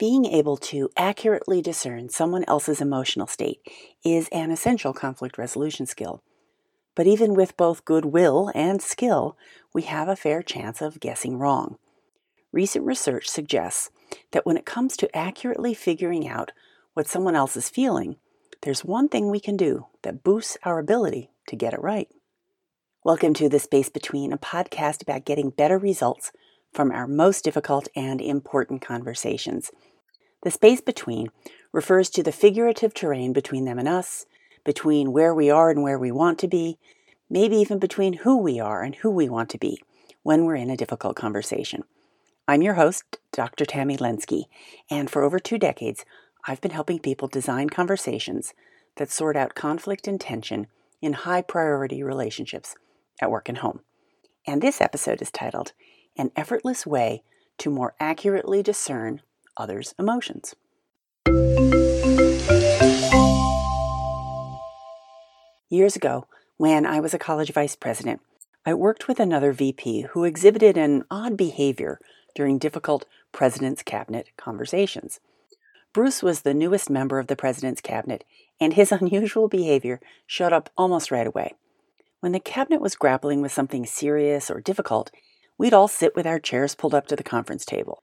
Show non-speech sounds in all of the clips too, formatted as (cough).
Being able to accurately discern someone else's emotional state is an essential conflict resolution skill. But even with both goodwill and skill, we have a fair chance of guessing wrong. Recent research suggests that when it comes to accurately figuring out what someone else is feeling, there's one thing we can do that boosts our ability to get it right. Welcome to The Space Between, a podcast about getting better results from our most difficult and important conversations. The space between refers to the figurative terrain between them and us, between where we are and where we want to be, maybe even between who we are and who we want to be when we're in a difficult conversation. I'm your host, Dr. Tammy Lenski, and for over two decades, I've been helping people design conversations that sort out conflict and tension in high priority relationships at work and home. And this episode is titled An Effortless Way to More Accurately Discern Others' Emotions. Years ago, when I was a college vice president, I worked with another VP who exhibited an odd behavior during difficult President's Cabinet conversations. Bruce was the newest member of the President's Cabinet, and his (laughs) unusual behavior showed up almost right away. When the cabinet was grappling with something serious or difficult, we'd all sit with our chairs pulled up to the conference table.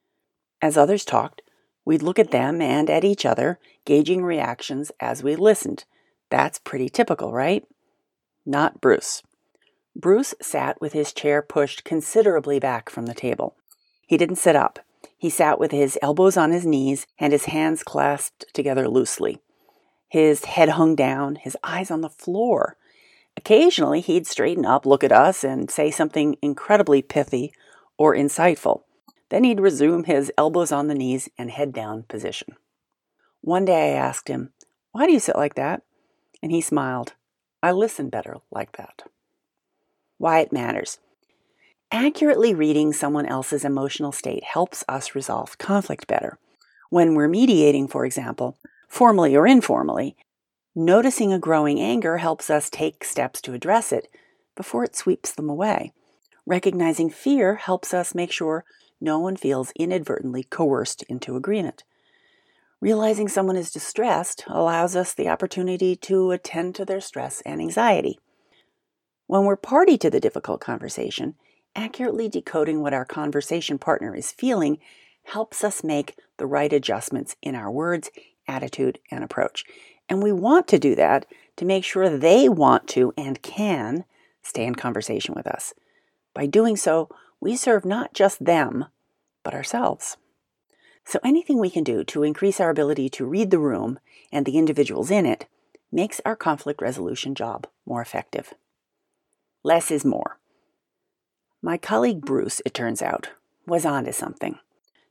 As others talked, we'd look at them and at each other, gauging reactions as we listened. That's pretty typical, right? Not Bruce. Bruce sat with his chair pushed considerably back from the table. He didn't sit up. He sat with his elbows on his knees and his hands clasped together loosely. His head hung down, his eyes on the floor. Occasionally, he'd straighten up, look at us, and say something incredibly pithy or insightful. Then he'd resume his elbows on the knees and head down position. One day I asked him, Why do you sit like that? And he smiled. I listen better like that. Why it matters. Accurately reading someone else's emotional state helps us resolve conflict better. When we're mediating, for example, formally or informally, Noticing a growing anger helps us take steps to address it before it sweeps them away. Recognizing fear helps us make sure no one feels inadvertently coerced into agreement. Realizing someone is distressed allows us the opportunity to attend to their stress and anxiety. When we're party to the difficult conversation, accurately decoding what our conversation partner is feeling helps us make the right adjustments in our words, attitude, and approach. And we want to do that to make sure they want to and can stay in conversation with us. By doing so, we serve not just them, but ourselves. So anything we can do to increase our ability to read the room and the individuals in it makes our conflict resolution job more effective. Less is more. My colleague Bruce, it turns out, was onto something.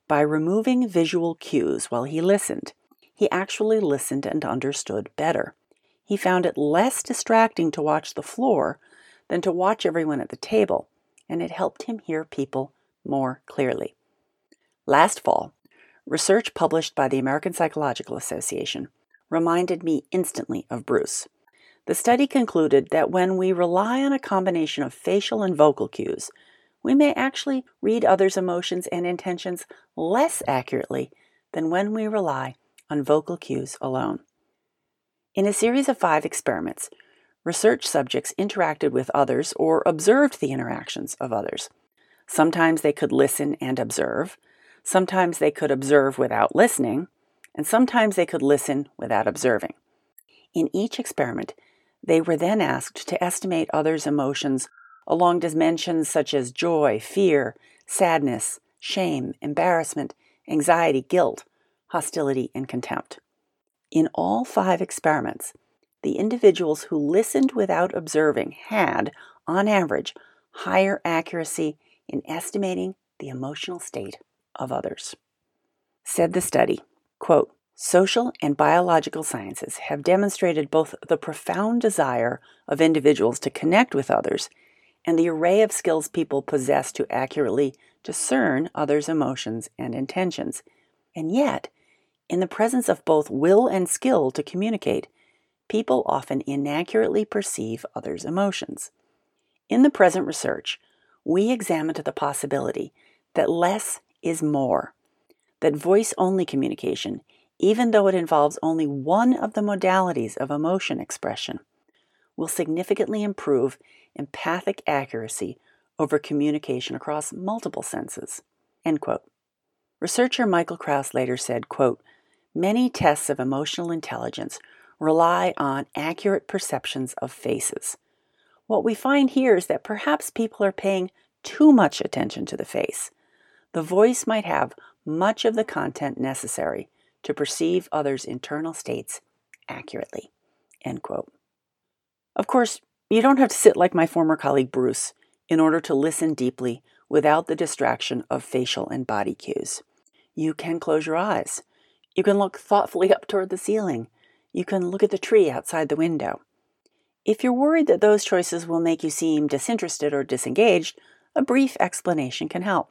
By removing visual cues while he listened, he actually listened and understood better. He found it less distracting to watch the floor than to watch everyone at the table, and it helped him hear people more clearly. Last fall, research published by the American Psychological Association reminded me instantly of Bruce. The study concluded that when we rely on a combination of facial and vocal cues, we may actually read others' emotions and intentions less accurately than when we rely on vocal cues alone. In a series of five experiments, research subjects interacted with others or observed the interactions of others. Sometimes they could listen and observe, sometimes they could observe without listening, and sometimes they could listen without observing. In each experiment, they were then asked to estimate others' emotions along dimensions such as joy, fear, sadness, shame, embarrassment, anxiety, guilt, hostility, and contempt. In all five experiments, the individuals who listened without observing had, on average, higher accuracy in estimating the emotional state of others. Said the study, quote, Social and biological sciences have demonstrated both the profound desire of individuals to connect with others and the array of skills people possess to accurately discern others' emotions and intentions. And yet, in the presence of both will and skill to communicate, people often inaccurately perceive others' emotions. In the present research, we examined the possibility that less is more, that voice only communication, even though it involves only one of the modalities of emotion expression, will significantly improve empathic accuracy over communication across multiple senses. End quote. Researcher Michael Kraus later said, quote, Many tests of emotional intelligence rely on accurate perceptions of faces. What we find here is that perhaps people are paying too much attention to the face. The voice might have much of the content necessary to perceive others' internal states accurately. End quote. Of course, you don't have to sit like my former colleague Bruce in order to listen deeply without the distraction of facial and body cues. You can close your eyes. You can look thoughtfully up toward the ceiling. You can look at the tree outside the window. If you're worried that those choices will make you seem disinterested or disengaged, a brief explanation can help.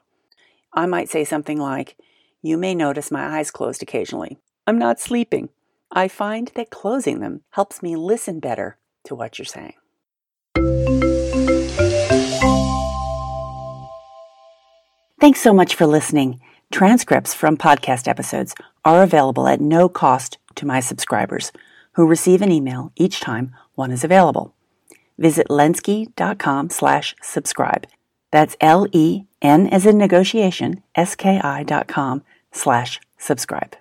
I might say something like, You may notice my eyes closed occasionally. I'm not sleeping. I find that closing them helps me listen better to what you're saying. Thanks so much for listening. Transcripts from podcast episodes are available at no cost to my subscribers who receive an email each time one is available. Visit lenski.com slash subscribe. That's L-E-N as in negotiation, S-K-I dot com slash subscribe.